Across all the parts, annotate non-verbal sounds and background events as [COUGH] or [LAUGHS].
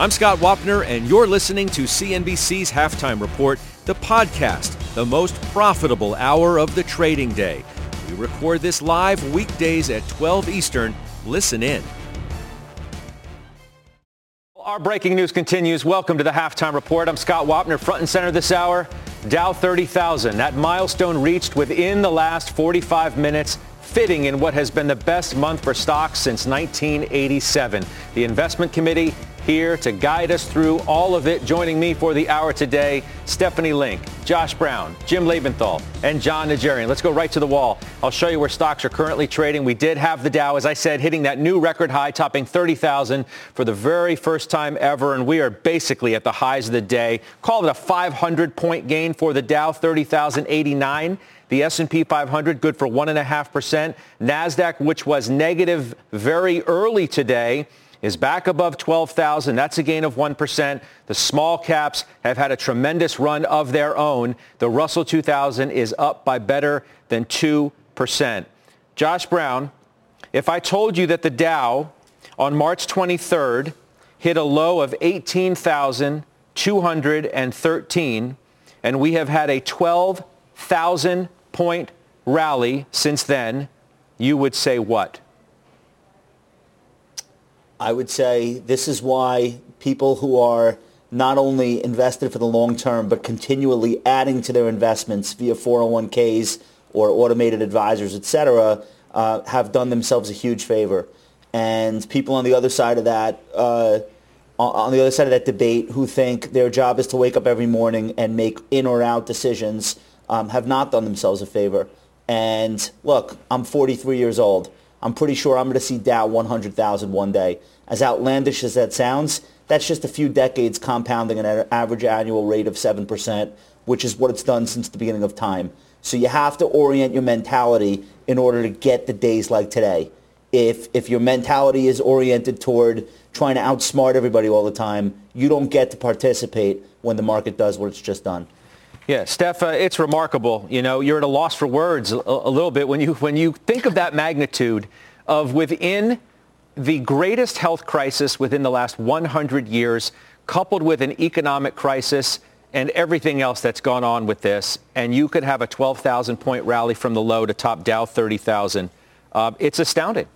I'm Scott Wapner, and you're listening to CNBC's Halftime Report, the podcast, the most profitable hour of the trading day. We record this live weekdays at 12 Eastern. Listen in. Our breaking news continues. Welcome to the Halftime Report. I'm Scott Wapner, front and center this hour. Dow 30,000. That milestone reached within the last 45 minutes, fitting in what has been the best month for stocks since 1987. The investment committee here to guide us through all of it. Joining me for the hour today, Stephanie Link, Josh Brown, Jim Lebenthal, and Jon Najarian. Let's go right to the wall. I'll show you where stocks are currently trading. We did have the Dow, as I said, hitting that new record high, topping 30,000 for the very first time ever, and we are basically at the highs of the day. Call it a 500-point gain for the Dow, 30,089. The S&P 500 good for 1.5%. NASDAQ, which was negative very early today, is back above 12,000. That's a gain of 1%. The small caps have had a tremendous run of their own. The Russell 2000 is up by better than 2%. Josh Brown, if I told you that the Dow on March 23rd hit a low of 18,213 and we have had a 12,000 point rally since then, you would say what? I would say this is why people who are not only invested for the long term, but continually adding to their investments via 401ks or automated advisors, et cetera, uh, have done themselves a huge favor. And people on the other side of that, uh, on the other side of that debate, who think their job is to wake up every morning and make in or out decisions, um, have not done themselves a favor. And look, I'm 43 years old. I'm pretty sure I'm going to see Dow 100,000 one day. As outlandish as that sounds, that's just a few decades compounding an average annual rate of 7%, which is what it's done since the beginning of time. So you have to orient your mentality in order to get the days like today. If, if your mentality is oriented toward trying to outsmart everybody all the time, you don't get to participate when the market does what it's just done. Yeah, Steph, uh, it's remarkable. You know, you're at a loss for words a, a little bit when you when you think of that magnitude of within the greatest health crisis within the last 100 years, coupled with an economic crisis and everything else that's gone on with this, and you could have a 12,000 point rally from the low to top Dow 30,000. Uh, it's astounding.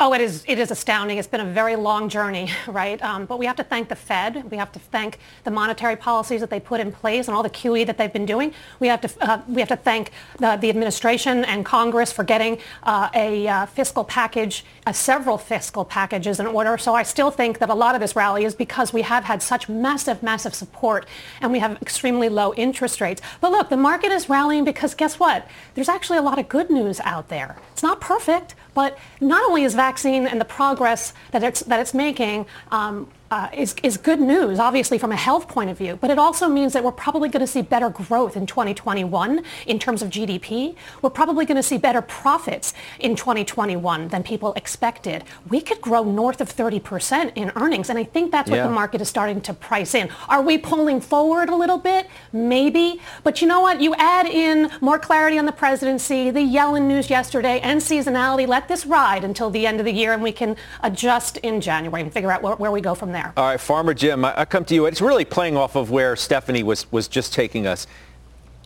Oh, it is, it is astounding. It's been a very long journey, [LAUGHS] right? Um, but we have to thank the Fed. We have to thank the monetary policies that they put in place and all the QE that they've been doing. We have to, uh, we have to thank the, the, administration and Congress for getting uh, a uh, fiscal package, uh, several fiscal packages in order. So I still think that a lot of this rally is because we have had such massive, massive support and we have extremely low interest rates. But look, the market is rallying because guess what? There's actually a lot of good news out there. It's not perfect, but not only is vaccine and the progress that it's, that it's making um, uh, is, is good news, obviously, from a health point of view. But it also means that we're probably going to see better growth in 2021 in terms of GDP. We're probably going to see better profits in 2021 than people expected. We could grow north of 30% in earnings, and I think that's what yeah. the market is starting to price in. Are we pulling forward a little bit? Maybe. But you know what? You add in more clarity on the presidency, the Yellen news yesterday, and seasonality. Let this ride until the end of the year, and we can adjust in January and figure out where, where we go from there there. All right, Farmer Jim, I, I come to you. It's really playing off of where Stephanie was, was just taking us.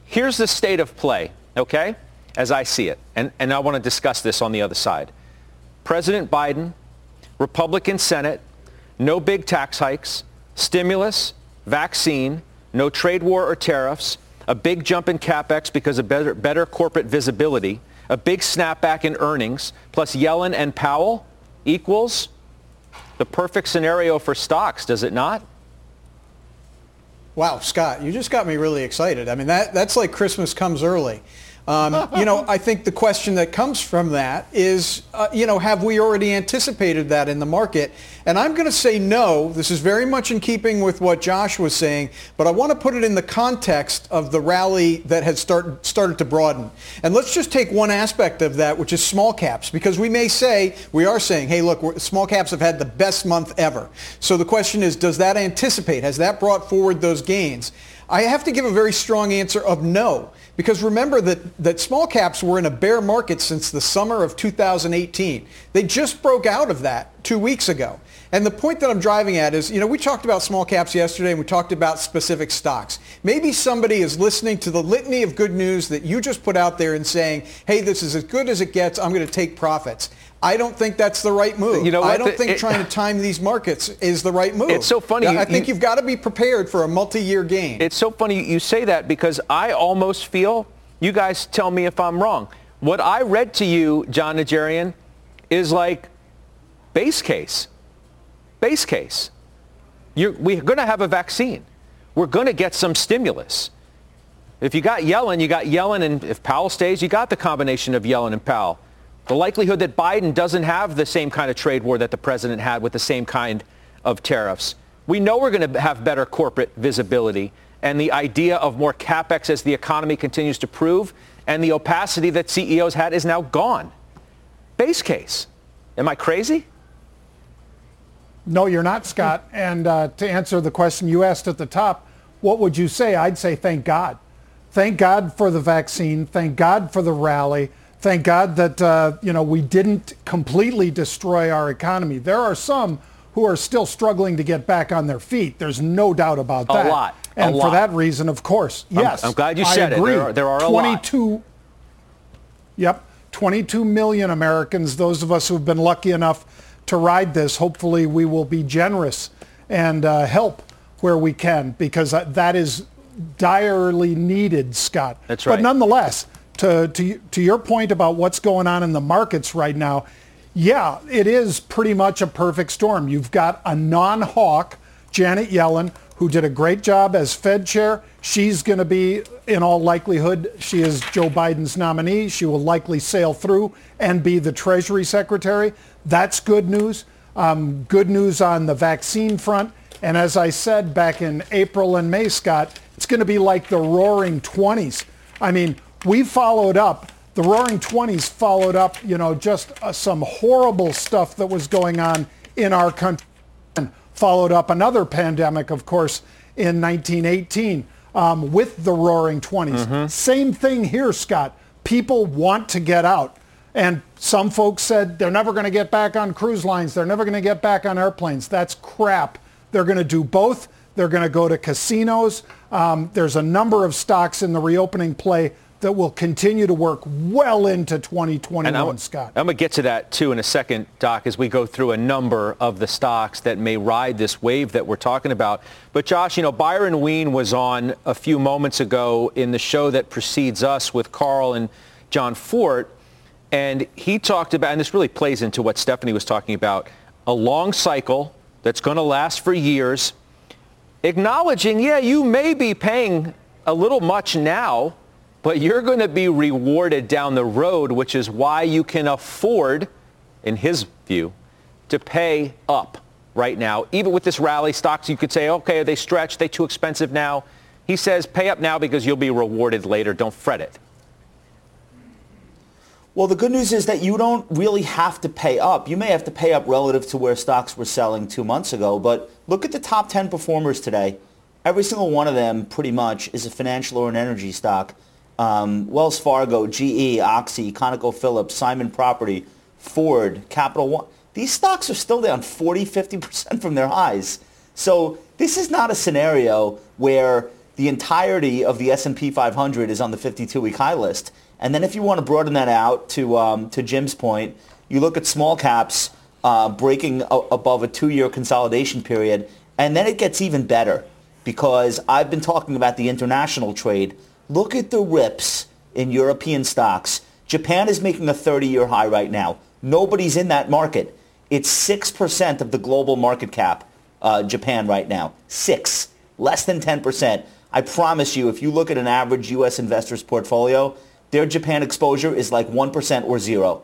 Here's the state of play, okay, as I see it. And, and I want to discuss this on the other side. President Biden, Republican Senate, no big tax hikes, stimulus, vaccine, no trade war or tariffs, a big jump in capex because of better, better corporate visibility, a big snapback in earnings, plus Yellen and Powell equals the perfect scenario for stocks, does it not? Wow, Scott, you just got me really excited. I mean, that, that's like Christmas comes early. Um, you know, I think the question that comes from that is, uh, you know, have we already anticipated that in the market? And I'm going to say no. This is very much in keeping with what Josh was saying, but I want to put it in the context of the rally that has start, started to broaden. And let's just take one aspect of that, which is small caps, because we may say, we are saying, hey, look, small caps have had the best month ever. So the question is, does that anticipate? Has that brought forward those gains? I have to give a very strong answer of no. Because remember that, that small caps were in a bear market since the summer of 2018. They just broke out of that two weeks ago. And the point that I'm driving at is, you know, we talked about small caps yesterday and we talked about specific stocks. Maybe somebody is listening to the litany of good news that you just put out there and saying, hey, this is as good as it gets. I'm going to take profits. I don't think that's the right move. You know, I don't think it, trying to time these markets is the right move. It's so funny. I think you, have got to be prepared for a multi-year gain. It's so funny you say that because I almost feel, you guys tell me if I'm wrong. What I read to you, Jon Najarian, is like base case. Base case. You're, we're going to have a vaccine. We're going to get some stimulus. If you got Yellen, you got Yellen, and if Powell stays, you got the combination of Yellen and Powell. The likelihood that Biden doesn't have the same kind of trade war that the president had with the same kind of tariffs. We know we're going to have better corporate visibility and the idea of more capex as the economy continues to prove and the opacity that CEOs had is now gone. Base case. Am I crazy? No, you're not, Scott. And uh, to answer the question you asked at the top, what would you say? I'd say thank God. Thank God for the vaccine. Thank God for the rally thank God that uh, you know we didn't completely destroy our economy. There are some who are still struggling to get back on their feet. There's no doubt about that. A lot. And a for lot. that reason, of course, yes. I'm, I'm glad you said agree. it. There are, there are 22, lot. Yep. 22 million Americans, those of us who've been lucky enough to ride this, hopefully we will be generous and uh, help where we can because that is direly needed, Scott. That's right. But nonetheless, to, to, to your point about what's going on in the markets right now, yeah, it is pretty much a perfect storm. You've got a non-hawk, Janet Yellen, who did a great job as Fed chair. She's going to be, in all likelihood, she is Joe Biden's nominee. She will likely sail through and be the Treasury Secretary. That's good news. Um, good news on the vaccine front. And as I said back in April and May, Scott, it's going to be like the roaring 20s. I mean, we followed up the roaring 20s followed up you know just uh, some horrible stuff that was going on in our country and followed up another pandemic of course in 1918 um, with the roaring 20s mm-hmm. same thing here scott. People want to get out. And some folks said they're never going to get back on cruise lines. They're never going to get back on airplanes. That's crap. They're going to do both. They're going to go to casinos. Um, there's a number of stocks in the reopening play that will continue to work well into 2021, I'm, Scott. I'm going to get to that too in a second, Doc, as we go through a number of the stocks that may ride this wave that we're talking about. But Josh, you know, Byron Wien was on a few moments ago in the show that precedes us with Carl and Jon Fortt, and he talked about, and this really plays into what Stephanie was talking about, a long cycle that's going to last for years, acknowledging, yeah, you may be paying a little much now but you're going to be rewarded down the road, which is why you can afford, in his view, to pay up right now. Even with this rally, stocks, you could say, okay, are they stretched? Are they too expensive now? He says, pay up now because you'll be rewarded later. Don't fret it. Well, the good news is that you don't really have to pay up. You may have to pay up relative to where stocks were selling two months ago, but look at the top 10 performers today. Every single one of them, pretty much, is a financial or an energy stock um, Wells Fargo, GE, Oxy, ConocoPhillips, Simon Property, Ford, Capital One. These stocks are still down 40, 50% from their highs. So this is not a scenario where the entirety of the S&P 500 is on the 52-week high list. And then if you want to broaden that out to, um, to Jim's point, you look at small caps uh, breaking a- above a two-year consolidation period, and then it gets even better because I've been talking about the international trade Look at the rips in European stocks. Japan is making a 30-year high right now. Nobody's in that market. It's 6% of the global market cap, uh, Japan right now. 6. Less than 10%. I promise you, if you look at an average U.S. investor's portfolio, their Japan exposure is like 1% or zero.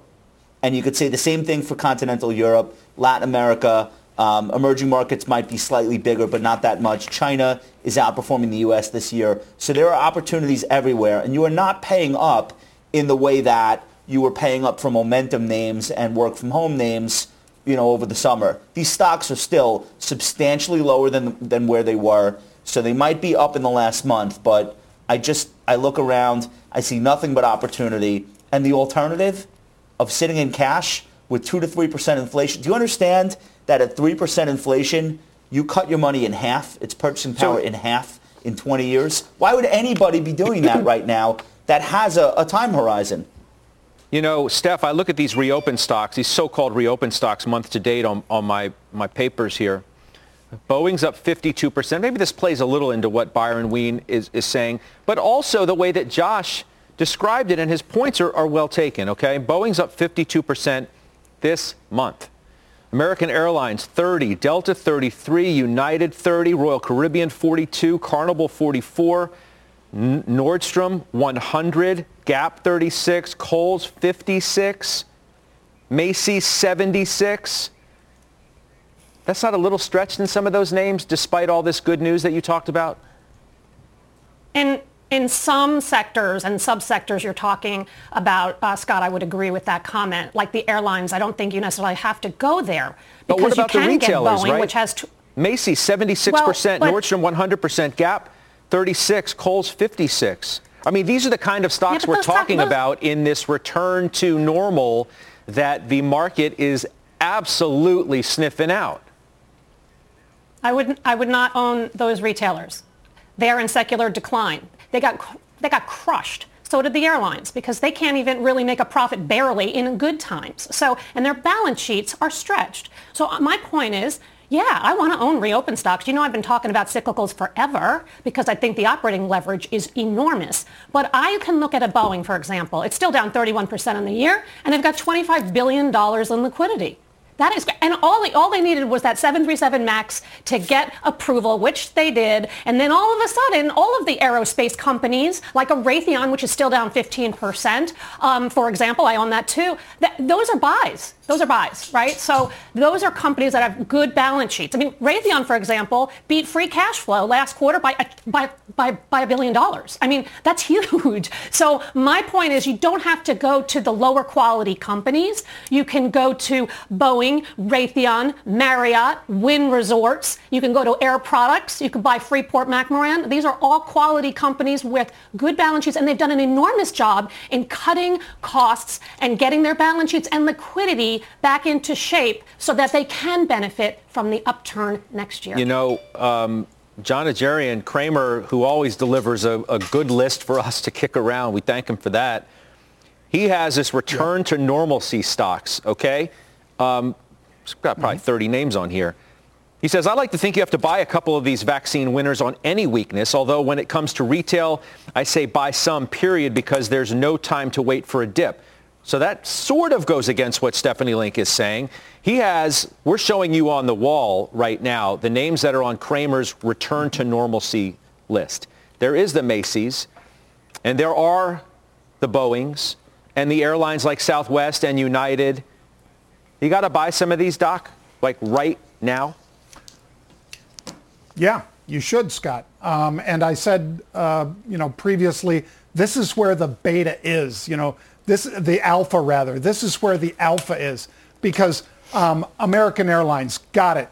And you could say the same thing for continental Europe, Latin America. Um, emerging markets might be slightly bigger, but not that much. China is outperforming the U.S. this year. So there are opportunities everywhere. And you are not paying up in the way that you were paying up for momentum names and work from home names you know, over the summer. These stocks are still substantially lower than, than where they were. So they might be up in the last month, but I just, I look around, I see nothing but opportunity. And the alternative of sitting in cash with 2 to 3% inflation, do you understand that at 3% inflation, you cut your money in half, its purchasing power in half in 20 years? Why would anybody be doing that [LAUGHS] right now that has a, a time horizon? You know, Steph, I look at these reopened stocks, these so-called reopened stocks month to date on, on my, my papers here. Boeing's up 52%. Maybe this plays a little into what Byron Wien is, is saying, but also the way that Josh described it and his points are, are well taken, okay? Boeing's up 52% this month. American Airlines 30, Delta 33, United 30, Royal Caribbean 42, Carnival 44, Nordstrom 100, Gap 36, Kohl's 56, Macy's 76. That's not a little stretched in some of those names despite all this good news that you talked about? In, in some sectors and subsectors you're talking about, uh, Scott, I would agree with that comment. Like the airlines, I don't think you necessarily have to go there. But what about the retailers, Boeing, right? which has... T- Macy's 76%, well, Nordstrom 100%, Gap 36, Kohl's 56. I mean, these are the kind of stocks yeah, we're talking about in this return to normal that the market is absolutely sniffing out. I would, I would not own those retailers. They're in secular decline. They got, they got crushed. So did the airlines because they can't even really make a profit barely in good times. So, and their balance sheets are stretched. So uh, my point is, yeah, I want to own reopen stocks. You know, I've been talking about cyclicals forever because I think the operating leverage is enormous. But I can look at a Boeing, for example. It's still down 31% in the year, and they've got $25 billion in liquidity. That is, and all they, all they needed was that 737 MAX to get approval, which they did. And then all of a sudden, all of the aerospace companies, like a Raytheon, which is still down 15%, um, for example, I own that too, that, those are buys. Those are buys, right? So those are companies that have good balance sheets. I mean, Raytheon, for example, beat free cash flow last quarter by, by, by, by a billion dollars. I mean, that's [LAUGHS] huge. So my point is you don't have to go to the lower quality companies. You can go to Boeing, Raytheon, Marriott, Wynn Resorts. You can go to Air Products. You can buy Freeport McMoran. These are all quality companies with good balance sheets, and they've done an enormous job in cutting costs and getting their balance sheets and liquidity back into shape so that they can benefit from the upturn next year. You know, um, Jon Najarian, Cramer, who always delivers a, a, good list for [LAUGHS] us to kick around, we thank him for that. He has this return yeah. to normalcy stocks, okay? Um, it's got probably mm-hmm. 30 names on here. He says, I like to think you have to buy a couple of these vaccine winners on any weakness, although when it comes to retail, I say buy some, period, because there's no time to wait for a dip. So that sort of goes against what Stephanie Link is saying. He has, we're showing you on the wall right now the names that are on Cramer's return to normalcy list. There is the Macy's, and there are the Boeings, and the airlines like Southwest and United. You got to buy some of these, Doc, like right now? Yeah, you should, Scott. Um, and I said, uh, you know, previously, this is where the beta is. You know, this the alpha rather. This is where the alpha is because um, American Airlines got it.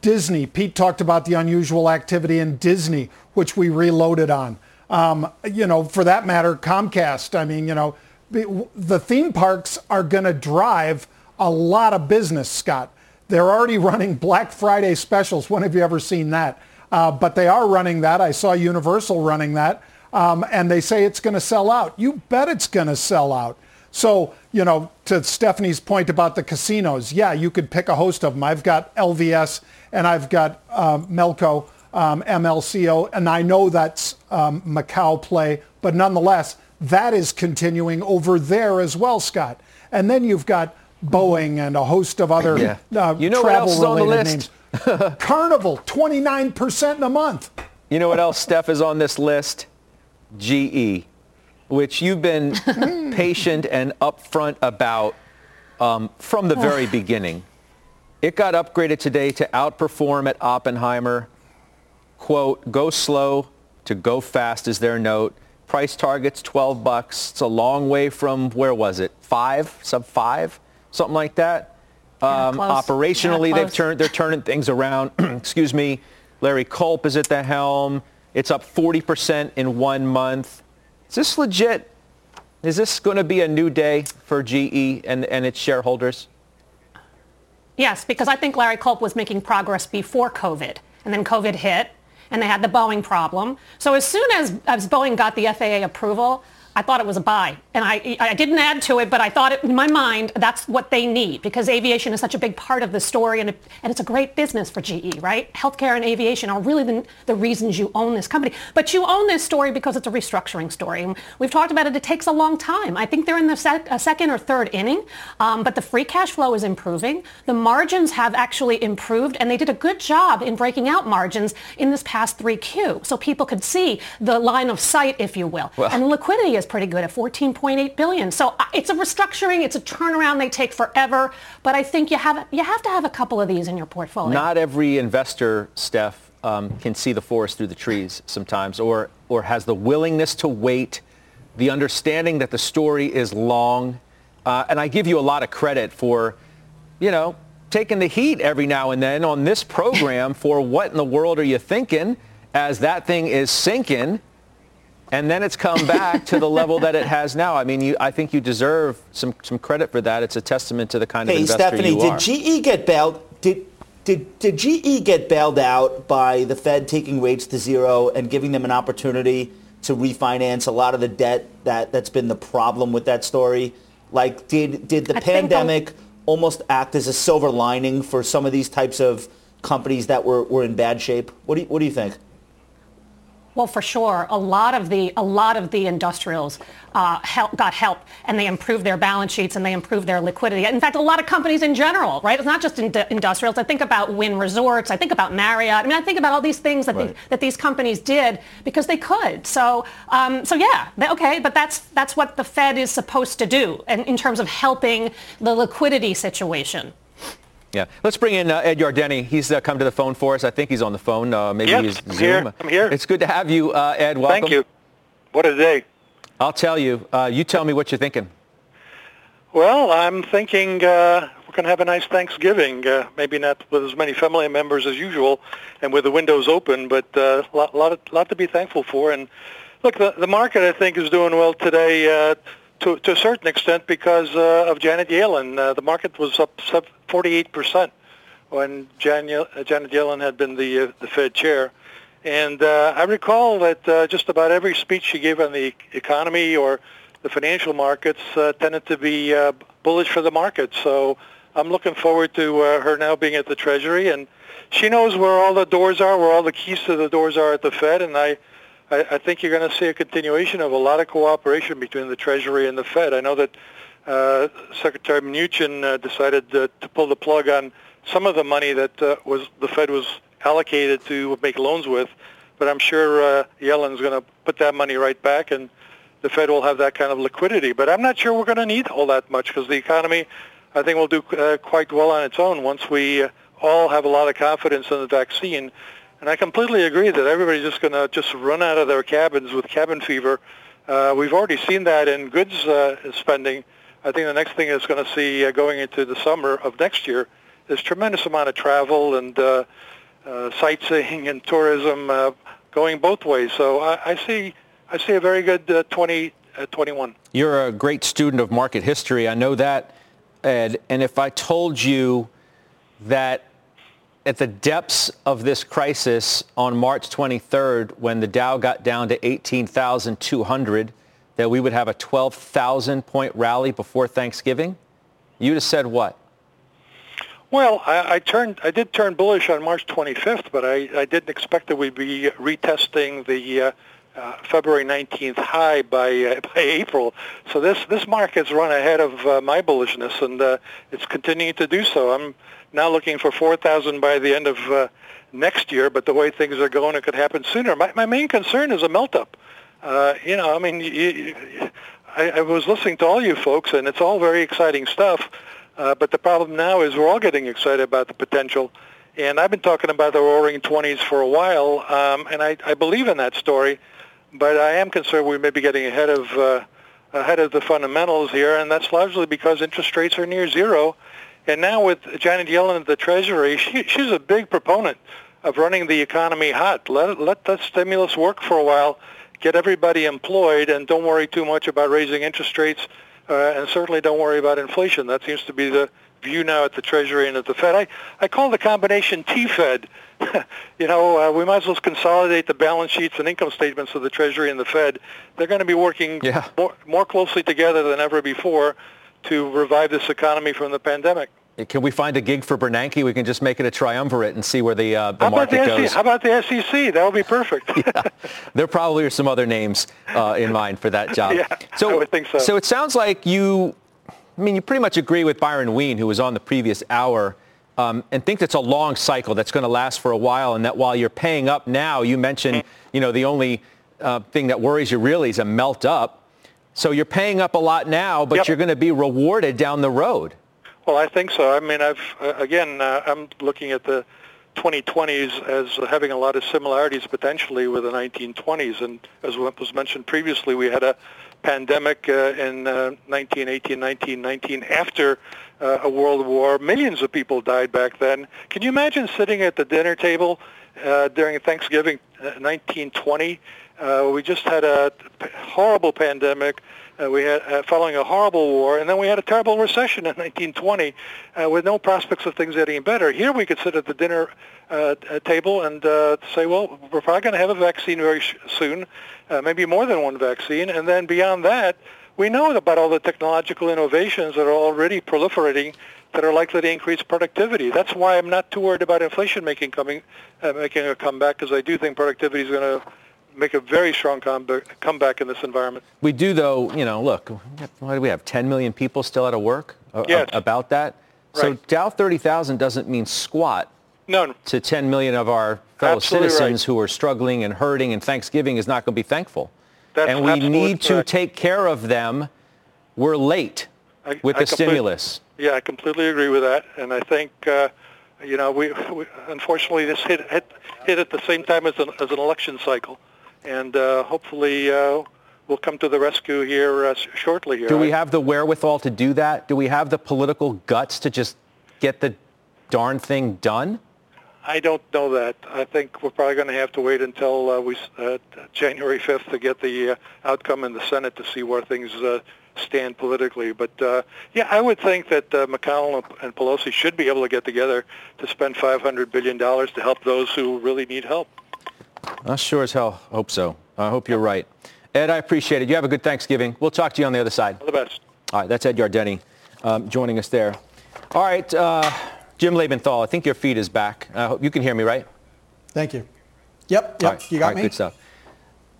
Disney. Pete talked about the unusual activity in Disney, which we reloaded on. Um, you know, for that matter, Comcast. I mean, you know, the theme parks are going to drive a lot of business, Scott. They're already [LAUGHS] running Black Friday specials. When have you ever seen that? Uh, but they are running that. I saw Universal running that um, and they say it's going to sell out. You bet it's going to sell out. So, you know, to Stephanie's point about the casinos, yeah, you could pick a host of them. I've got LVS and I've got um, Melco, um, MLCO, and I know that's um, Macau play, but nonetheless, that is continuing over there as well, Scott. And then you've got Boeing and a host of other [CLEARS THROAT] yeah. uh, you know travel-related names. [LAUGHS] Carnival, 29% in a month. You know what else, Steph, is on this list? GE. which you've been [LAUGHS] patient and upfront about um, from the very [SIGHS] beginning. It got upgraded today to outperform at Oppenheimer. Quote, go slow to go fast is their note. Price target's 12 bucks. It's a long way from, where was it? Five, sub five, something like that. Um, close. operationally, Yeah, they've turned, they're turning things around. [CLEARS THROAT] Excuse me. Larry Culp is at the helm. It's up 40% in one month. Is this legit? Is this going to be a new day for GE and, and its shareholders? Yes, because I think Larry Culp was making progress before COVID, and then COVID hit, and they had the Boeing problem. So as soon as, as Boeing got the FAA approval, I thought it was a buy. And I, I didn't add to it, but I thought it, in my mind, that's what they need because aviation is such a big part of the story and, it, and it's a great business for GE, right? Healthcare and aviation are really the, the reasons you own this company. But you own this story because it's a restructuring story. And we've talked about it. It takes a long time. I think they're in the sec, uh, second or third inning, um, but the free cash flow is improving. The margins have actually improved, and they did a good job in breaking out margins in this past 3Q so people could see the line of sight, if you will. Well- and liquidity is pretty good at 14.8 billion. So uh, it's a restructuring, it's a turnaround. They take forever, but I think you have you have to have a couple of these in your portfolio. Not every investor, Steph, um, can see the forest through the trees sometimes or, or has the willingness to wait, the understanding that the story is long. Uh, and I give you a lot of credit for, you know, taking the heat every now and then on this program for what in the world are you thinking as that thing is sinking and then it's come back to the level that it has now. I mean, you, I think you deserve some, some credit for that. It's a testament to the kind of Hey, investor Stephanie, you did. GE get bailed? Did did did GE get bailed out by the Fed taking rates to zero and giving them an opportunity to refinance a lot of the debt that that's been the problem with that story? Like, did did the I pandemic almost act as a silver lining for some of these types of companies that were, were in bad shape? What do you, what do you think? Well, for sure, a lot of the a lot of the industrials uh, help, got help, and they improved their balance sheets and they improved their liquidity. In fact, a lot of companies in general, right? It's not just in industrials. I think about Wynn Resorts. I think about Marriott. I mean, I think about all these things that Right. the, that these companies did because they could. So, um, so yeah, they- okay, but that's that's what the Fed is supposed to do, and in terms of helping the liquidity situation. Yeah. Let's bring in uh, Ed Yardeni. He's uh, come to the phone for us. I think he's on the phone. Uh, maybe Yes, he's I'm Zoom. here. I'm here. It's good to have you, uh, Ed. Welcome. Thank you. What a day. I'll tell you. Uh, you tell me what you're thinking. Well, I'm thinking uh, we're going to have a nice Thanksgiving. Uh, maybe not with as many family members as usual, and with the windows open, but a uh, lot, lot, lot to be thankful for. And look, the, the market I think is doing well today. Uh, to, to a certain extent because uh, of Janet Yellen. Uh, the market was up 48% when Jan, uh, Janet Yellen had been the, uh, the Fed chair. And uh, I recall that uh, just about every speech she gave on the economy or the financial markets uh, tended to be bullish for the market. So I'm looking forward to her now being at the Treasury. And she knows where all the doors are, where all the keys to the doors are at the Fed. And I, I, I think you're going to see a continuation of a lot of cooperation between the Treasury and the Fed. I know that uh, Secretary Mnuchin uh, decided uh, to pull the plug on some of the money that uh, was the Fed was allocated to make loans with, but I'm sure uh, Yellen's going to put that money right back, and the Fed will have that kind of liquidity. But I'm not sure we're going to need all that much because the economy, I think, will do uh, quite well on its own once we all have a lot of confidence in the vaccine. And I completely agree that everybody's just going to just run out of their cabins with cabin fever. Uh, we've already seen that in goods uh, spending. I think the next thing is going to see uh, going into the summer of next year is tremendous amount of travel and uh, uh, sightseeing and tourism uh, going both ways. So I, I see I see a very good uh, 2021. You're a great student of market history. I know that, Ed. And if I told you that at the depths of this crisis on March 23rd, when the Dow got down to 18,200, that we would have a 12,000 point rally before Thanksgiving, you'd have said what? Well, I, I turned I did turn bullish on March 25th, but I, I didn't expect that we'd be retesting the uh, uh, February 19th high by uh, [LAUGHS] by April. So this this market's run ahead of uh, my bullishness, and uh, it's continuing to do so. I'm now looking for 4,000 by the end of uh, next year, but the way things are going, it could happen sooner. My, my main concern is a melt-up. Uh, you know, I mean, you, you, I, I was listening to all you folks, and it's all very exciting stuff. Uh, but the problem now is we're all getting excited about the potential. And I've been talking about the roaring 20s for a while, um, and I, I believe in that story. But I am concerned we may be getting ahead of uh, ahead of the fundamentals here, and that's largely because interest rates are near zero. And now with Janet Yellen at the Treasury, [LAUGHS] she, she's a big proponent of running the economy hot. Let let that stimulus work for a while, get everybody employed, and don't worry too much about raising interest rates, uh, and certainly don't worry about inflation. That seems to be the view now at the Treasury and at the Fed. I, I call the combination T-Fed. [LAUGHS] you know, uh, we might as well consolidate the balance sheets and income statements of the Treasury and the Fed. They're going to be working yeah. more, more closely together than ever before to revive this economy from the pandemic. Can we find a gig for Bernanke? We can just make it a triumvirate and see where the, uh, the market the goes. How about the SEC? That would be perfect. [LAUGHS] yeah. There probably are some other names uh, in mind for that job. [LAUGHS] yeah, so, I would think so. So it sounds like you, I mean, you pretty much agree with Byron Wien, who was on the previous hour, um, and think it's a long cycle that's going to last for a while, and that while you're paying up now, you mentioned, you know, the only uh, thing that worries you really is a melt up. So you're paying up a lot now, but Yep. you're going to be rewarded down the road. Well, I think so. I mean, I've uh, again, uh, I'm looking at the 2020s as having a lot of similarities potentially with the 1920s, and as was mentioned previously, we had a pandemic uh, in uh, 1918, 1919 after uh, a world war. Millions of people died back then. Can you imagine sitting at the dinner table uh, during Thanksgiving uh, 1920? Uh, we just had a horrible pandemic. Uh, we had uh, following a horrible war, and then we had a terrible recession in [LAUGHS] 1920, uh, with no prospects of things getting better. Here we could sit at the dinner uh, table and uh, say, well, we're probably going to have a vaccine very sh- soon, uh, maybe more than one vaccine, and then beyond that, we know about all the technological innovations that are already proliferating that are likely to increase productivity. That's why I'm not too worried about inflation making coming uh, making a comeback, because I do think productivity is going to make a very strong comeback, in this environment. We do, though, you know, look, what do we have, 10 million people still out of work Yes. about that? So Right. Dow 30,000 doesn't mean squat No, to 10 million of our fellow Absolutely citizens right. who are struggling and hurting, and Thanksgiving is not going to be thankful. That's and we need to take care of them. We're late I- with I the stimulus. Yeah, I completely agree with that, and I think uh, you know we, we unfortunately this hit, hit hit at the same time as an as an election cycle, and uh, hopefully uh, we'll come to the rescue here uh, shortly. Here, Do we have the wherewithal to do that? Do we have the political guts to just get the darn thing done? I don't know that. I think we're probably going to have to wait until uh, we uh, January 5th to get the uh, outcome in the Senate to see where things uh, stand politically. But uh, yeah, I would think that uh, McConnell and- and Pelosi should be able to get together to spend 500 billion dollars to help those who really need help. I sure as hell hope so. I hope you're right. Ed, I appreciate it. You have a good Thanksgiving. We'll talk to you on the other side. All the best. All right, that's Ed Yardeni um, joining us there. All right, uh, Jim Lebenthal, I think your feed is back. I hope you can hear me, right? Thank you. Yep, yep, All right, you got all right, me? Good stuff.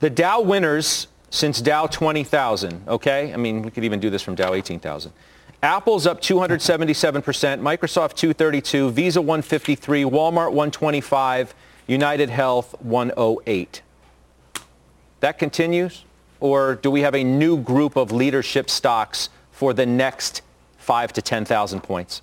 The Dow winners since Dow 20,000, okay? I mean, we could even do this from Dow 18,000. Apple's up 277%, Microsoft 232, Visa 153, Walmart 125, United Health 108. That continues? Or do we have a new group of leadership stocks for the next 5 to 10,000 points?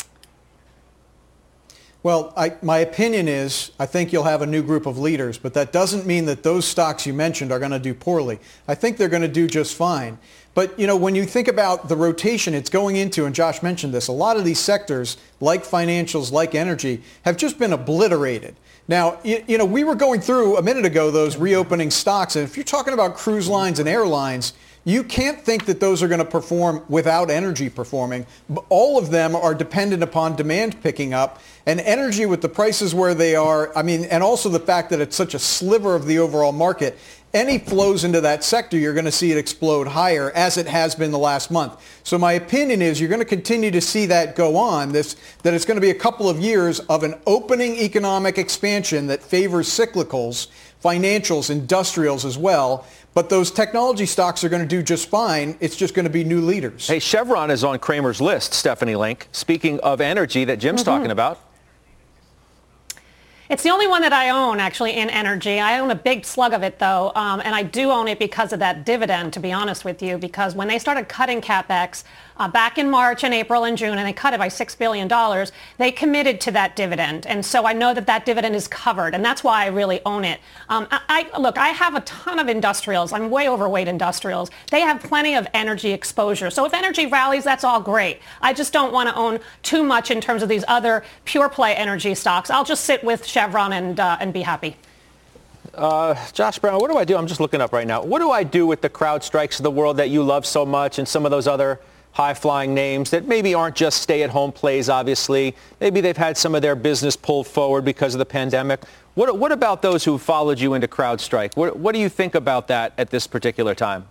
Well, I, my opinion is I think you'll have a new group of leaders, but that doesn't mean that those stocks you mentioned are going to do poorly. I think they're going to do just fine. But, you know, when you think about the rotation it's going into, and Josh mentioned this, a lot of these sectors, like financials, like energy, have just been obliterated. Now, you, know, we were going through a minute ago those reopening stocks, and if you're talking about cruise lines and airlines, you can't think that those are going to perform without energy performing. All of them are dependent upon demand picking up and energy with the prices where they are. I mean, and also the fact that it's such a sliver of the overall market. Any flows into that sector, you're going to see it explode higher as it has been the last month. So my opinion is you're going to continue to see that go on, this, that it's going to be a couple of years of an opening economic expansion that favors cyclicals, financials, industrials as well. But those technology stocks are going to do just fine. It's just going to be new leaders. Hey, Chevron is on Cramer's list, Stephanie Link. Speaking of energy that Jim's mm-hmm. talking about. It's the only one that I own actually in energy. I own a big slug of it though, um, and I do own it because of that dividend. To be honest with you, because when they started cutting capex uh, back in March and April and June, and they cut it by six billion dollars, they committed to that dividend, and so I know that that dividend is covered, and that's why I really own it. Um, I, I look, I have a ton of industrials. I'm way overweight industrials. They have plenty of energy exposure. So if energy rallies, that's all great. I just don't want to own too much in terms of these other pure play energy stocks. I'll just sit with Chevron and, uh, and be happy. Uh, Josh Brown, what do I do? I'm just looking up right now. What do I do with the CrowdStrikes of the world that you love so much and some of those other high-flying names that maybe aren't just stay-at-home plays, obviously. Maybe they've had some of their business pulled forward because of the pandemic. What, what about those who followed you into CrowdStrike? What, what do you think about that at this particular time?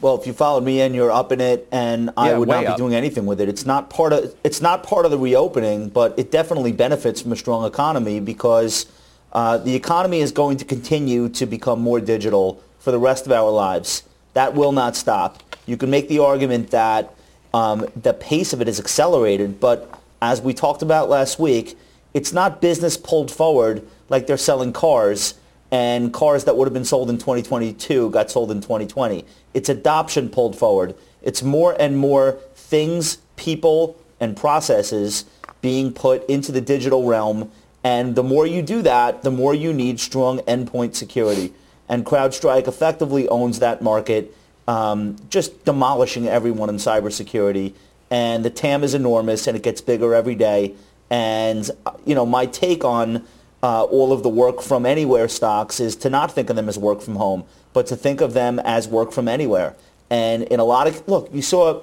Well, if you followed me in, you're up in it, and I Yeah, would not be up. doing anything with it. It's not part of it's not part of the reopening, but it definitely benefits from a strong economy because uh, the economy is going to continue to become more digital for the rest of our lives. That will not stop. You can make the argument that um, the pace of it is accelerated, but as we talked about last week, it's not business pulled forward like they're selling cars and cars that would have been sold in 2022 got sold in 2020. It's adoption pulled forward. It's more and more things, people, and processes being put into the digital realm. And the more you do that, the more you need strong endpoint security. And CrowdStrike effectively owns that market, um, just demolishing everyone in cybersecurity. And the TAM is enormous, and it gets bigger every day. And you know, my take on uh, all of the work from anywhere stocks is to not think of them as work from home, but to think of them as work from anywhere. And in a lot of look, you saw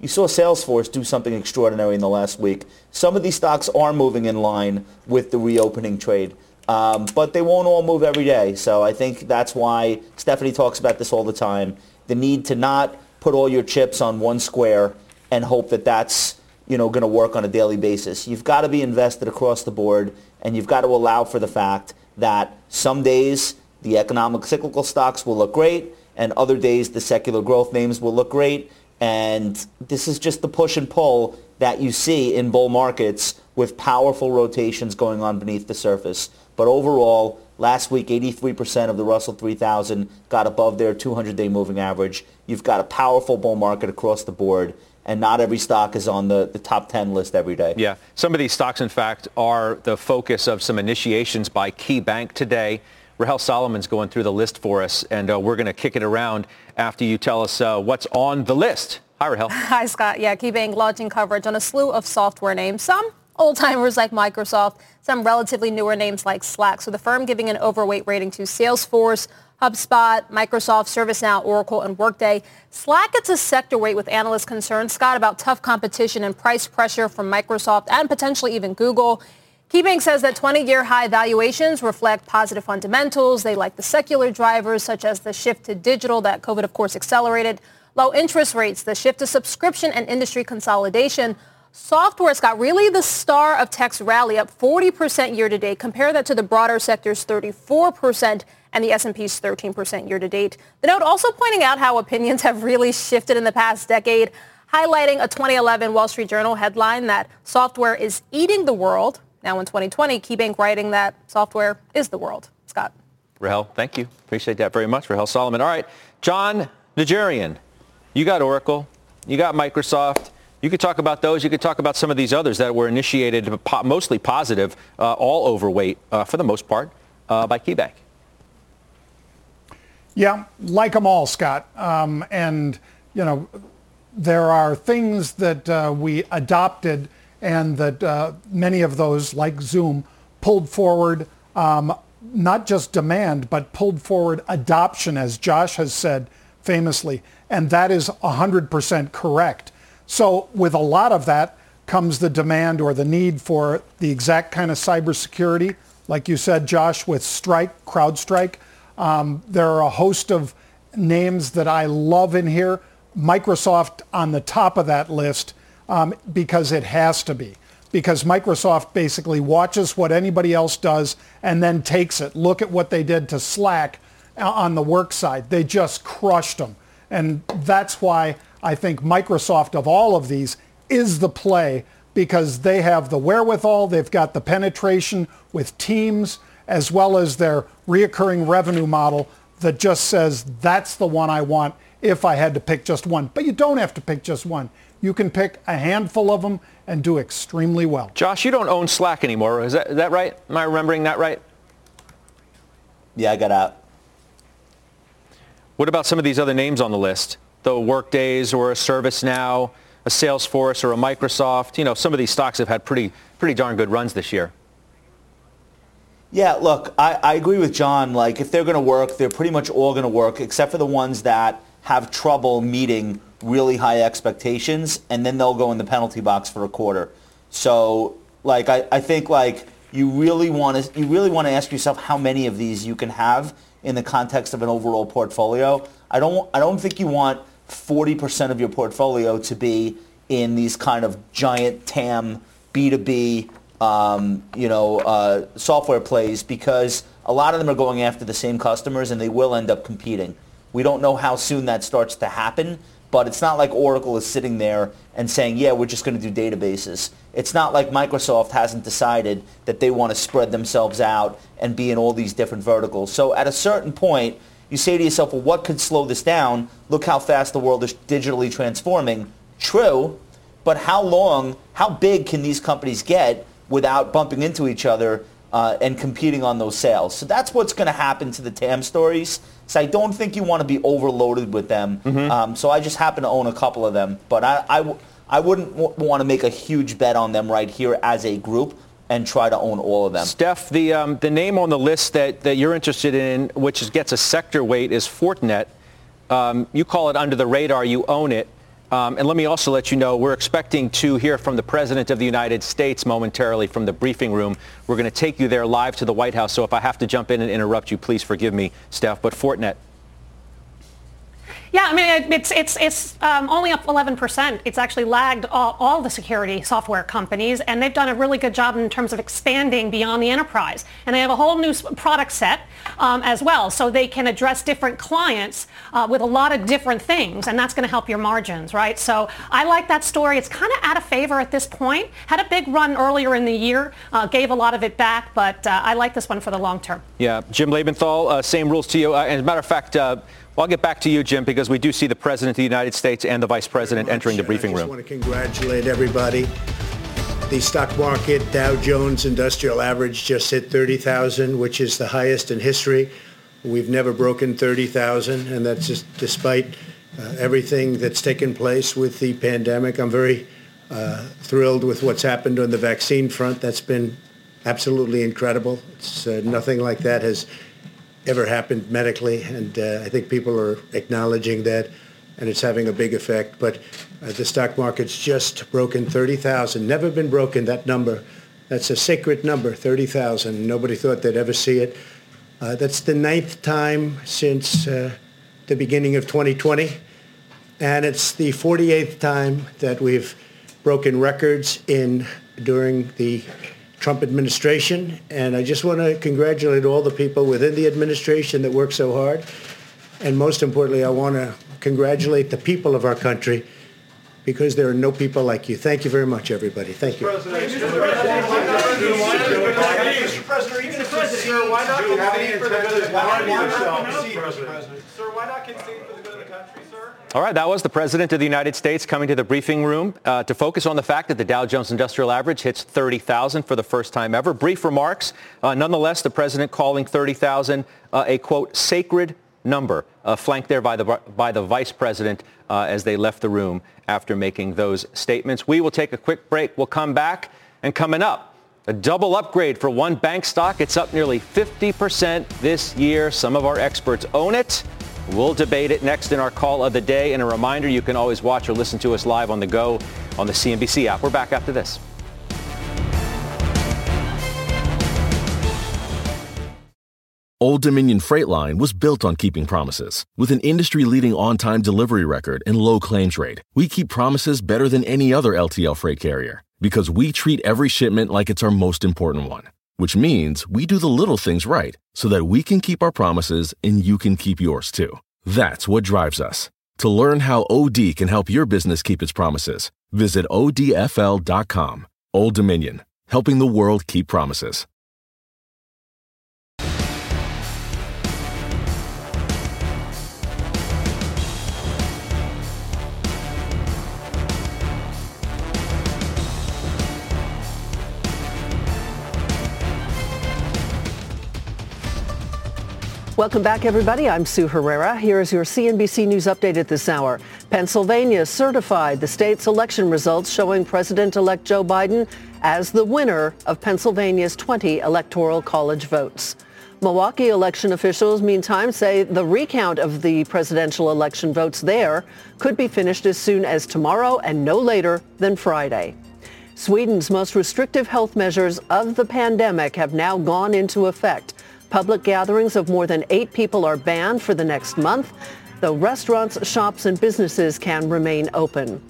you saw Salesforce do something extraordinary in the last week. Some of these stocks are moving in line with the reopening trade, um, but they won't all move every day. So I think that's why Stephanie talks about this all the time: the need to not put all your chips on one square and hope that that's you know, going to work on a daily basis. You've got to be invested across the board, and you've got to allow for the fact that some days the economic cyclical stocks will look great, and other days the secular growth names will look great. And this is just the push and pull that you see in bull markets with powerful rotations going on beneath the surface. But overall, last week 83% of the Russell 3000 got above their 200-day moving average. You've got a powerful bull market across the board and not every stock is on the, the top 10 list every day. Yeah, some of these stocks, in fact, are the focus of some initiations by KeyBank today. Rahel Solomon's going through the list for us, and uh, we're going to kick it around after you tell us uh, what's on the list. Hi, Rahel. Hi, Scott. Yeah, KeyBank launching coverage on a slew of software names. Some old-timers like Microsoft, some relatively newer names like Slack. So the firm giving an overweight rating to Salesforce, HubSpot, Microsoft, ServiceNow, Oracle, and Workday. Slack gets a sector weight with analysts concerned, Scott, about tough competition and price pressure from Microsoft and potentially even Google. KeyBank says that 20-year high valuations reflect positive fundamentals. They like the secular drivers, such as the shift to digital that COVID, of course, accelerated. Low interest rates, the shift to subscription and industry consolidation. Software's got really the star of tech's rally up 40% year to date. Compare that to the broader sector's 34% and the S&P's 13% year to date. The note also pointing out how opinions [LAUGHS] have really shifted in the past decade, highlighting a 2011 Wall Street Journal headline that software is eating the world. Now in 2020, KeyBank writing that software is the world. Scott. Rahel, thank you. Appreciate that very much, Rahel Solomon. All right, Jon Najarian, you got Oracle, you got Microsoft. You could talk about those. You could talk about some of these others that were initiated, mostly positive, uh, all overweight uh, for the most part, uh, by KeyBank. Yeah, like them all, Scott. Um, and, you know, there are things that uh, we adopted and that uh, many of those, like Zoom, pulled forward um, not just demand, but pulled forward adoption, as Josh has said famously. And that is 100% correct. So with a lot of that comes the demand or the need for the exact kind of cybersecurity, like you said, Josh, with Strike, CrowdStrike. Um, there are a host of names that I love in here. Microsoft on the top of that list um, because it has to be. Because Microsoft basically watches what anybody else does and then takes it. Look at what they did to Slack uh, on the work side. They just crushed them. And that's why I think Microsoft of all of these is the play because they have the wherewithal, they've got the penetration with teams, as well as their reoccurring revenue model that just says that's the one I want if I had to pick just one. But you don't have to pick just one. You can pick a handful of them and do extremely well. Josh, you don't own Slack anymore. Is that, is that right? Am I remembering that right? Yeah, I got out. What about some of these other names on the list? The Workdays or a ServiceNow, a Salesforce or a Microsoft. You know, some of these stocks have had pretty, pretty darn good runs this year. Yeah, look, I, I agree with Jon. Like, if they're going to work, they're pretty much all going to work, except for the ones that have trouble meeting really high expectations, and then they'll go in the penalty box for a quarter. So, like, I, I think, like, you really want to you really want to ask yourself how many of these you can have in the context of an overall portfolio. I don't I don't think you want 40% of your portfolio to be in these kind of giant TAM B2B um, you know uh, software plays because a lot of them are going after the same customers and they will end up competing. We don't know how soon that starts to happen, but it's not like Oracle is sitting there and saying, yeah, we're just going to do databases. It's not like Microsoft hasn't decided that they want to spread themselves out and be in all these different verticals. So at a certain point, you say to yourself, well, what could slow this down? Look how fast the world is digitally transforming. True, but how long, how big can these companies get without bumping into each other uh, and competing on those sales? So that's what's going to happen to the TAM stories. So I don't think you want to be overloaded with them. Mm-hmm. Um, so I just happen to own a couple of them, but I, I, I wouldn't w- want to make a huge bet on them right here as a group and try to own all of them. Steph, the, um, the name on the list that, that you're interested in, which is, gets a sector weight, is Fortinet. Um, you call it under the radar. You own it. Um, and let me also let you know we're expecting to hear from the President of the United States momentarily from the briefing room. We're going to take you there live to the White House. So if I have to jump in and interrupt you, please forgive me, Steph. But Fortinet, yeah, I mean, it's, it's, it's um, only up 11%. It's actually lagged all, all, the security software companies, and they've done a really good job in terms of expanding beyond the enterprise. And they have a whole new product set um, as well, so they can address different clients uh, with a lot of different things, and that's going to help your margins, right? So I like that story. It's kind of out of favor at this point. Had a big run earlier in the year, uh, gave a lot of it back, but uh, I like this one for the long term. Yeah, Jim Lebenthal, uh, same rules to you. Uh, as a matter of fact, uh, well, I'll get back to you, Jim, because we do see the President of the United States and the Vice President entering the briefing room. I want to congratulate everybody. The stock market Dow Jones Industrial Average just hit 30,000, which is the highest in history. We've never broken 30,000, and that's just despite uh, everything that's taken place with the pandemic. I'm very uh, thrilled with what's happened on the vaccine front. That's been absolutely incredible. It's, uh, nothing like that has ever happened medically, and uh, I think people are acknowledging that, and it's having a big effect. But uh, the stock market's just broken 30,000. Never been broken that number. That's a sacred number, 30,000. Nobody thought they'd ever see it. Uh, that's the ninth time since uh, the beginning of 2020, and it's the 48th time that we've broken records in during the Trump administration. And I just want to congratulate all the people within the administration that work so hard. And most importantly, I want to congratulate the people of our country because there are no people like you. Thank you very much, everybody. Thank you. Mr. President, even if Sir, why not concede for the good of the country? Sir, why not concede All right, that was the President of the United States coming to the briefing room uh, to focus on the fact that the Dow Jones Industrial Average hits 30,000 for the first time ever. Brief remarks. Uh, nonetheless, the President calling 30,000 uh, a, quote, sacred number, uh, flanked there by the, by the Vice President uh, as they left the room after making those statements. We will take a quick break. We'll come back. And coming up, a double upgrade for one bank stock. It's up nearly 50% this year. Some of our experts own it. We'll debate it next in our call of the day. And a reminder, you can always watch or listen to us live on the go on the CNBC app. We're back after this. Old Dominion Freight Line was built on keeping promises. With an industry-leading on-time delivery record and low claims rate, we keep promises better than any other LTL freight carrier because we treat every shipment like it's our most important one which means we do the little things right so that we can keep our promises and you can keep yours too. That's what drives us. To learn how OD can help your business keep its promises, visit odfl.com. Old Dominion, helping the world keep promises. Welcome back, everybody. I'm Sue Herrera. Here is your CNBC News update at this hour. Pennsylvania certified the state's election results showing President-elect Joe Biden as the winner of Pennsylvania's 20 electoral college votes. Milwaukee election officials, meantime, say the recount of the presidential election votes there could be finished as soon as tomorrow and no later than Friday. Sweden's most restrictive health measures of the pandemic have now gone into effect. Public gatherings of more than eight people are banned for the next month, though restaurants, shops, and businesses can remain open.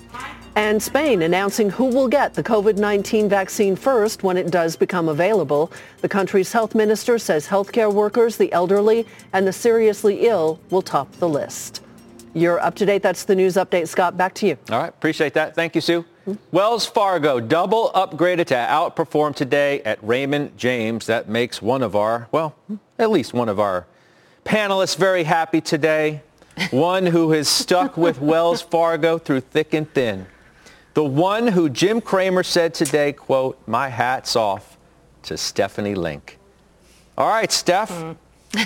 And Spain announcing who will get the COVID-19 vaccine first when it does become available. The country's health minister says healthcare workers, the elderly, and the seriously ill will top the list. You're up to date. That's the news update. Scott, back to you. All right. Appreciate that. Thank you, Sue. Wells Fargo double upgraded to outperform today at Raymond James. That makes one of our, well, at least one of our panelists very happy today. [LAUGHS] One who has stuck with Wells Fargo through thick and thin. The one who Jim Cramer said today, quote, my hat's off to Stephanie Link. All right, Steph, mm.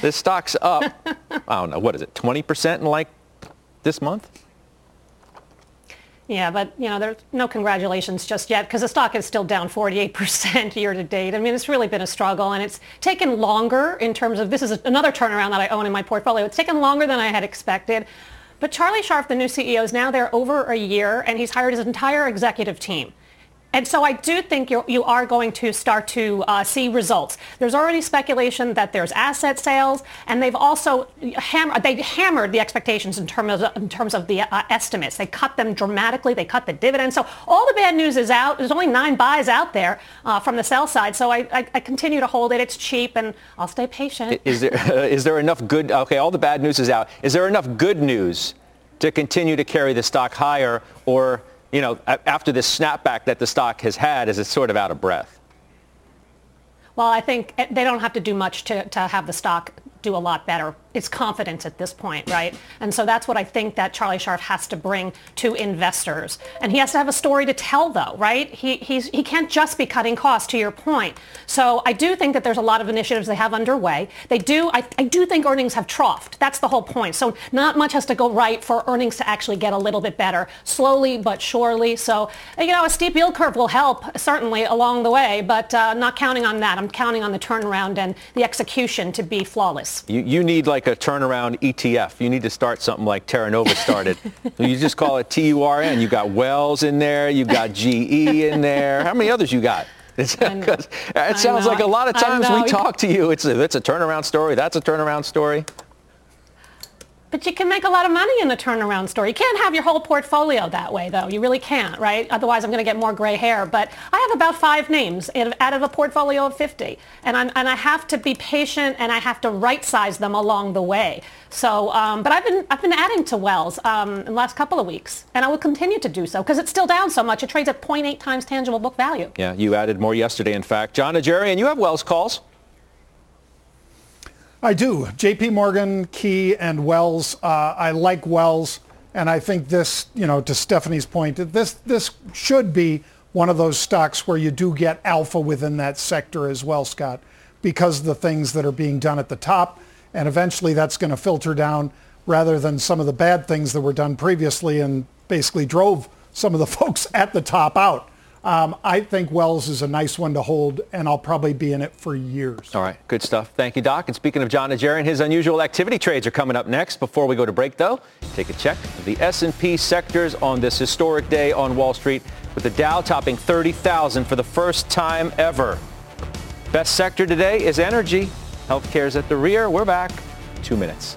this stock's up. [LAUGHS] I don't know, what is it, 20% in like this month? Yeah, but you know, there's no congratulations just yet because the stock is still down 48% year to date. I mean, it's really been a struggle and it's taken longer in terms of, this is another turnaround that I own in my portfolio. It's taken longer than I had expected. But Charlie Scharf, the new CEO, is now there over a year and he's hired his entire executive team. And so I do think you're, you are going to start to uh, see results. There's already speculation that there's asset sales, and they've also hammered, they hammered the expectations in terms of, in terms of the uh, estimates. They cut them dramatically. They cut the dividend. So all the bad news is out. There's only nine buys out there uh, from the sell side. So I, I, I, continue to hold it. It's cheap, and I'll stay patient. Is there, [LAUGHS] is there enough good? Okay, all the bad news is out. Is there enough good news to continue to carry the stock higher, or you know, after this snapback that the stock has had, is it sort of out of breath? Well, I think eh, they don't have to do much to, to have the stock do a lot better it's confidence at this point, right? And so that's what I think that Charlie Scharf has to bring to investors. And he has to have a story to tell, though, right? He, he's, he can't just be cutting costs, to your point. So I do think that there's a lot of initiatives they have underway. They do, I, I do think earnings have troughed. That's the whole point. So not much has to go right for earnings to actually get a little bit better, slowly but surely. So, you know, a steep yield curve will help, certainly, along the way, but uh, not counting on that. I'm counting on the turnaround and the execution to be flawless. You, you need like like a turnaround ETF. You need to start something like Terranova started. [LAUGHS] you just call it T-U-R-N. You got Wells in there. You got GE in there. How many others you got? [LAUGHS] It's, [LAUGHS] it sounds like a lot of times we talk to you. It's a, it's a turnaround story. That's a turnaround story. But you can make a lot of money in the turnaround story. You can't have your whole portfolio that way, though. You really can't, right? Otherwise, I'm going to get more gray hair. But I have about five names out of a portfolio of 50. And, I'm, and I have to be patient and I have to right-size them along the way. So, um, but I've been, I've been adding to Wells um, in the last couple of weeks. And I will continue to do so because it's still down so much. It trades at 0.8 times tangible book value. Yeah, you added more yesterday, in fact. Jon Najarian, you have Wells calls. I do. J.P. Morgan, Key, and Wells. Uh, I like Wells, and I think this, you know, to Stephanie's point, this this should be one of those stocks where you do get alpha within that sector as well, Scott, because of the things that are being done at the top, and eventually that's going to filter down rather than some of the bad things that were done previously and basically drove some of the [LAUGHS] folks at the top out. Um, I think Wells is a nice one to hold, and I'll probably be in it for years. All right, good stuff. Thank you, Doc. And speaking of Jon Najarian, his unusual activity trades are coming up next. Before we go to break, though, take a check of the S&P sectors on this historic day on Wall Street, with the Dow topping 30,000 for the first time ever. Best sector today is energy. Healthcare is at the rear. We're back. Two minutes.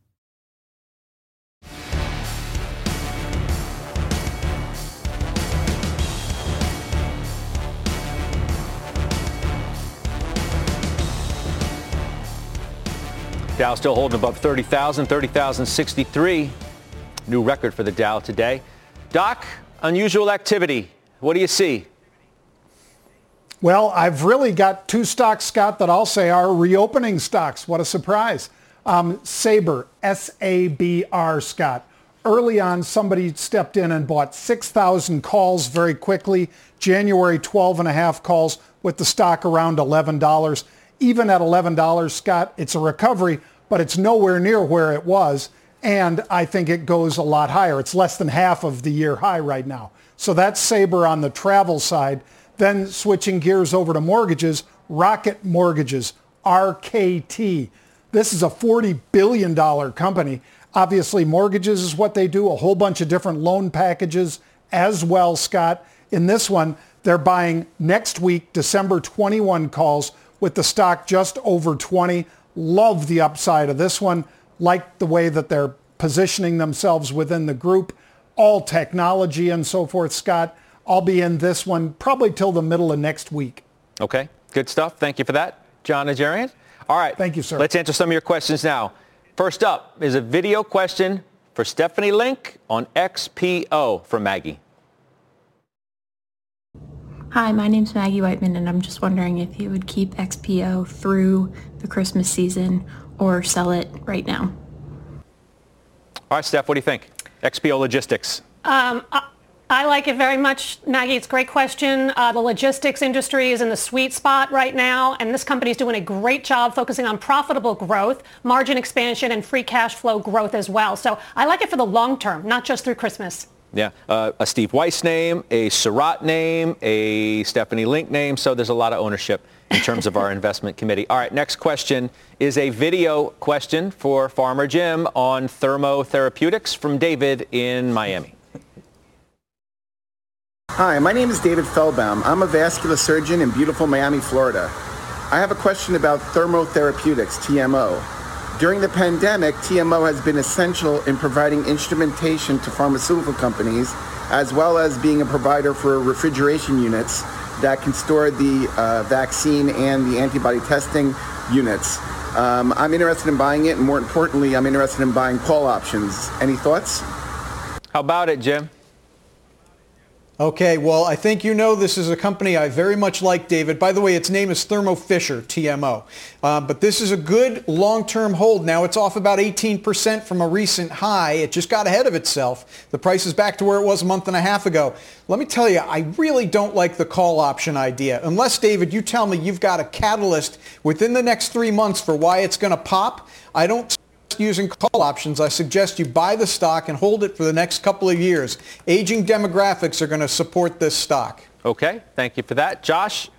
Dow still holding above 30,000, 30,063. New record for the Dow today. Doc, unusual activity. What do you see? Well, I've really got two stocks, Scott, that I'll say are reopening stocks. What a surprise. Um, Sabre, S-A-B-R, Scott. Early on, somebody stepped in and bought 6,000 calls very quickly. January, 12 and a half calls with the stock around $11. Even at $11, Scott, it's a recovery, but it's nowhere near where it was. And I think it goes a lot higher. It's less than half of the year high right now. So that's Sabre on the travel side. Then switching gears over to mortgages, Rocket Mortgages, RKT. This is a $40 billion company. Obviously, mortgages is what they do, a whole bunch of different loan packages as well, Scott. In this one, they're buying next week, December 21 calls with the stock just over 20. Love the upside of this one. Like the way that they're positioning themselves within the group. All technology and so forth, Scott. I'll be in this one probably till the middle of next week. Okay, good stuff. Thank you for that, Jon Najarian. All right. Thank you, sir. Let's answer some of your questions now. First up is a video question for Stephanie Link on XPO from Maggie. Hi, my name's Maggie Whiteman, and I'm just wondering if you would keep XPO through the Christmas season or sell it right now. All right, Steph, what do you think? XPO Logistics. Um, I, I like it very much, Maggie. It's a great question. Uh, the logistics industry is in the sweet spot right now, and this company is doing a great job focusing on profitable growth, margin expansion, and free cash flow growth as well. So I like it for the long term, not just through Christmas. Yeah, uh, a Steve Weiss name, a Sarat name, a Stephanie Link name. So there's a lot of ownership in terms of our [LAUGHS] investment committee. All right, next question is a video question for Farmer Jim on Thermo Therapeutics from David in Miami. Hi, my name is David Feldbaum. I'm a vascular surgeon in beautiful Miami, Florida. I have a question about Thermo Therapeutics, TMO. During the pandemic, TMO has been essential in providing instrumentation to pharmaceutical companies, as well as being a provider for refrigeration units that can store the uh, vaccine and the antibody testing units. Um, I'm interested in buying it, and more importantly, I'm interested in buying call options. Any thoughts? How about it, Jim? Okay, well, I think you know this is a company I very much like, David. By the way, its name is Thermo Fisher, TMO. Uh, but this is a good long-term hold. Now, it's off about 18% from a recent high. It just got ahead of itself. The price is back to where it was a month and a half ago. Let me tell you, I really don't like the call option idea. Unless, David, you tell me you've got a catalyst within the next three months for why it's going to pop, I don't using call options, I suggest you buy the stock and hold it for the next couple of years. Aging demographics are going to support this stock. Okay, thank you for that. Josh,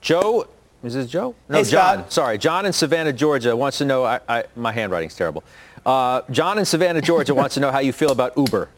Joe, is this Joe? No, Hey, John. Scott. Sorry, John in Savannah, Georgia wants to know, I, I, my handwriting's terrible. Uh, John in Savannah, Georgia wants to know how you feel about Uber.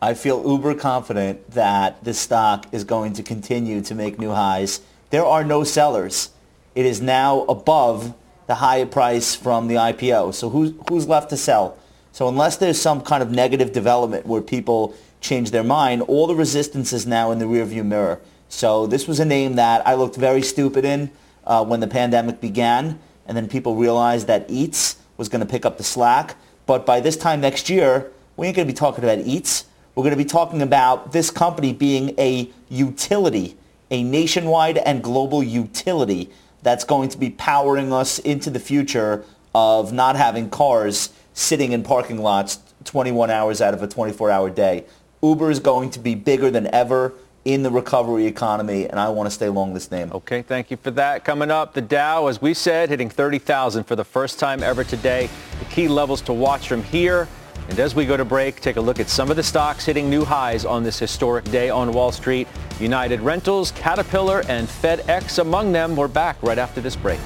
I feel uber confident that this stock is going to continue to make new highs. There are no sellers. It is now above the higher price from the IPO. So who's, who's left to sell? So unless there's some kind of negative development where people change their mind, all the resistance is now in the rearview mirror. So this was a name that I looked very stupid in uh, when the pandemic began, and then people realized that Eats was going to pick up the slack. But by this time next year, we ain't going to be talking about Eats. We're going to be talking about this company being a utility, a nationwide and global utility that's going to be powering us into the future of not having cars sitting in parking lots 21 hours out of a 24-hour day. Uber is going to be bigger than ever in the recovery economy, and I want to stay long this name. Okay, thank you for that. Coming up, the Dow, as we said, hitting 30,000 for the first time ever today. The key levels to watch from here. And as we go to break, take a look at some of the stocks hitting new highs on this historic day on Wall Street. United Rentals, Caterpillar, and FedEx among them. We're back right after this break.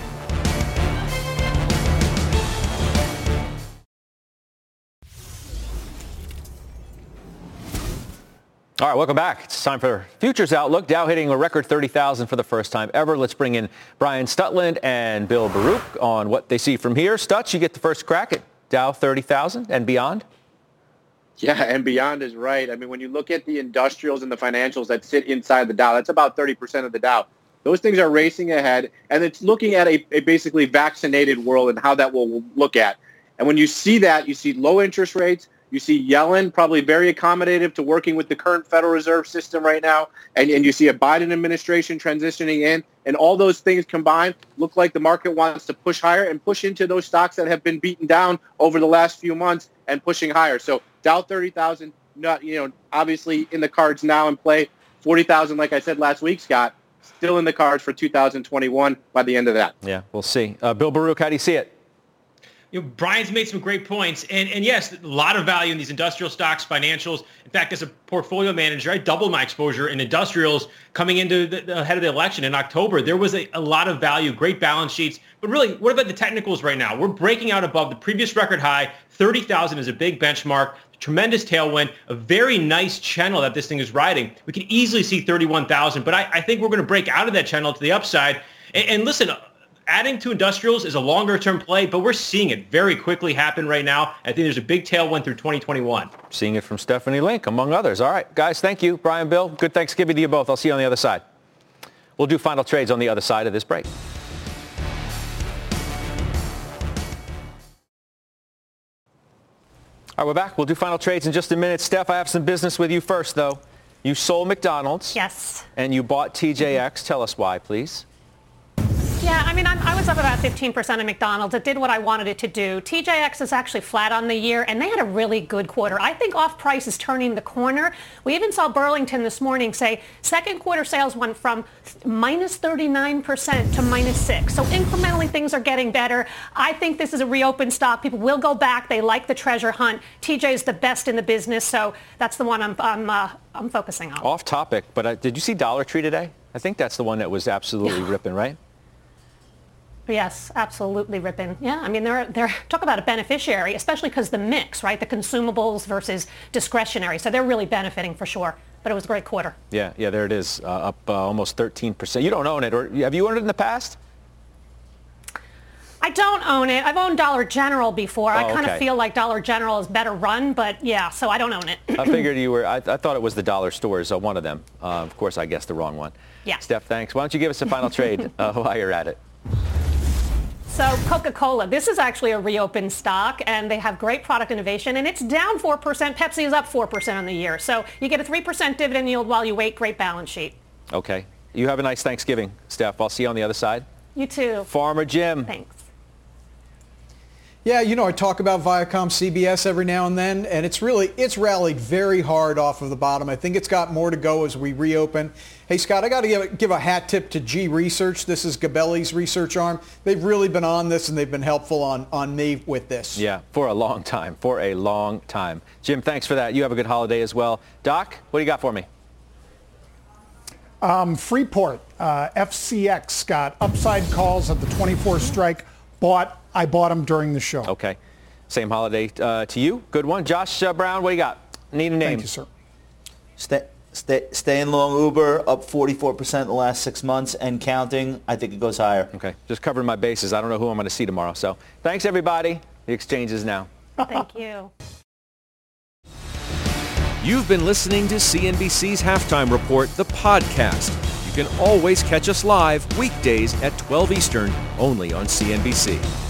All right, welcome back. It's time for Futures Outlook. Dow hitting a record 30,000 for the first time ever. Let's bring in Brian Stutland and Bill Baruch on what they see from here. Stutz, you get the first crack at Dow 30,000 and beyond. Yeah, and beyond is right. I mean, when you look at the industrials and the financials that sit inside the Dow, that's about 30% of the Dow. Those things are racing ahead, and it's looking at a, a basically vaccinated world and how that will look at. And when you see that, you see low interest rates, you see Yellen probably very accommodative to working with the current Federal Reserve System right now. And, and you see a Biden administration transitioning in. And all those things combined look like the market wants to push higher and push into those stocks that have been beaten down over the last few months and pushing higher. So Dow 30,000, not, you know, obviously in the cards now in play. 40,000, like I said last week, Scott, still in the cards for 2021 by the end of that. Yeah, we'll see. Uh, Bill Baruch, how do you see it? You know, Brian's made some great points. And, and yes, a lot of value in these industrial stocks, financials. In fact, as a portfolio manager, I doubled my exposure in industrials coming into the, the ahead of the election in October. There was a, a lot of value, great balance sheets. But really, what about the technicals right now? We're breaking out above the previous record high. 30,000 is a big benchmark. Tremendous tailwind, a very nice channel that this thing is riding. We can easily see 31,000, but I, I think we're going to break out of that channel to the upside. And, and listen, adding to industrials is a longer term play, but we're seeing it very quickly happen right now. I think there's a big tailwind through 2021. Seeing it from Stephanie Link, among others. All right, guys, thank you. Brian, Bill, good Thanksgiving to you both. I'll see you on the other side. We'll do final trades on the other side of this break. All right, we're back. We'll do final trades in just a minute. Steph, I have some business with you first, though. You sold McDonald's. Yes. And you bought TJX. Mm-hmm. Tell us why, please. Yeah, I mean, I'm, i was up about 15% of McDonald's. It did what I wanted it to do. TJX is actually flat on the year, and they had a really good quarter. I think off-price is turning the corner. We even saw Burlington this morning say second quarter sales went from minus 39% to minus 6. So incrementally, things are getting better. I think this is a reopened stock. People will go back. They like the treasure hunt. TJ is the best in the business, so that's the one I'm, I'm, uh, I'm focusing on. Off topic, but uh, did you see Dollar Tree today? I think that's the one that was absolutely Yeah. ripping, right? Yes, absolutely, Rippin. Yeah, I mean, they're they're talk about a beneficiary, especially because the mix, right? The consumables versus discretionary. So they're really benefiting for sure. But it was a great quarter. Yeah, yeah, there it is, uh, up uh, almost 13%. You don't own it, or have you owned it in the past? I don't own it. I've owned Dollar General before. I Oh, kind okay. of feel like Dollar General is better run, but yeah, so I don't own it. I figured you were, I, I thought it was the dollar stores, uh, one of them. Uh, of course, I guessed the wrong one. Yeah. Steph, thanks. Why don't you give us a final trade uh, [LAUGHS] while you're at it? So Coca-Cola, this is actually a reopened stock, and they have great product innovation, and it's down 4%. Pepsi is up 4% on the year. So you get a 3% dividend yield while you wait. Great balance sheet. Okay. You have a nice Thanksgiving, Steph. I'll see you on the other side. You too. Farmer Jim. Thanks. Yeah, you know, I talk about Viacom CBS every now and then, and it's really, it's rallied very hard off of the bottom. I think it's got more to go as we reopen. Hey, Scott, I got to give, give a hat tip to G Research. This is Gabelli's research arm. They've really been on this, and they've been helpful on, on me with this. Yeah, for a long time. For a long time. Jim, thanks for that. You have a good holiday as well. Doc, what do you got for me? Um, Freeport, uh, FCX got upside calls at the 24 strike. Bought, I bought them during the show. Okay. Same holiday uh, to you. Good one. Josh uh, Brown, what do you got? Need a name. Thank you, sir. Stay, Stay, staying long Uber up 44% in the last six months and counting. I think it goes higher. Okay, just covering my bases. I don't know who I'm going to see tomorrow. So thanks, everybody. The exchange is now. [LAUGHS] [LAUGHS] Thank you. You've been listening to CNBC's Halftime Report, the podcast. You can always catch us live weekdays at 12 Eastern, only on CNBC.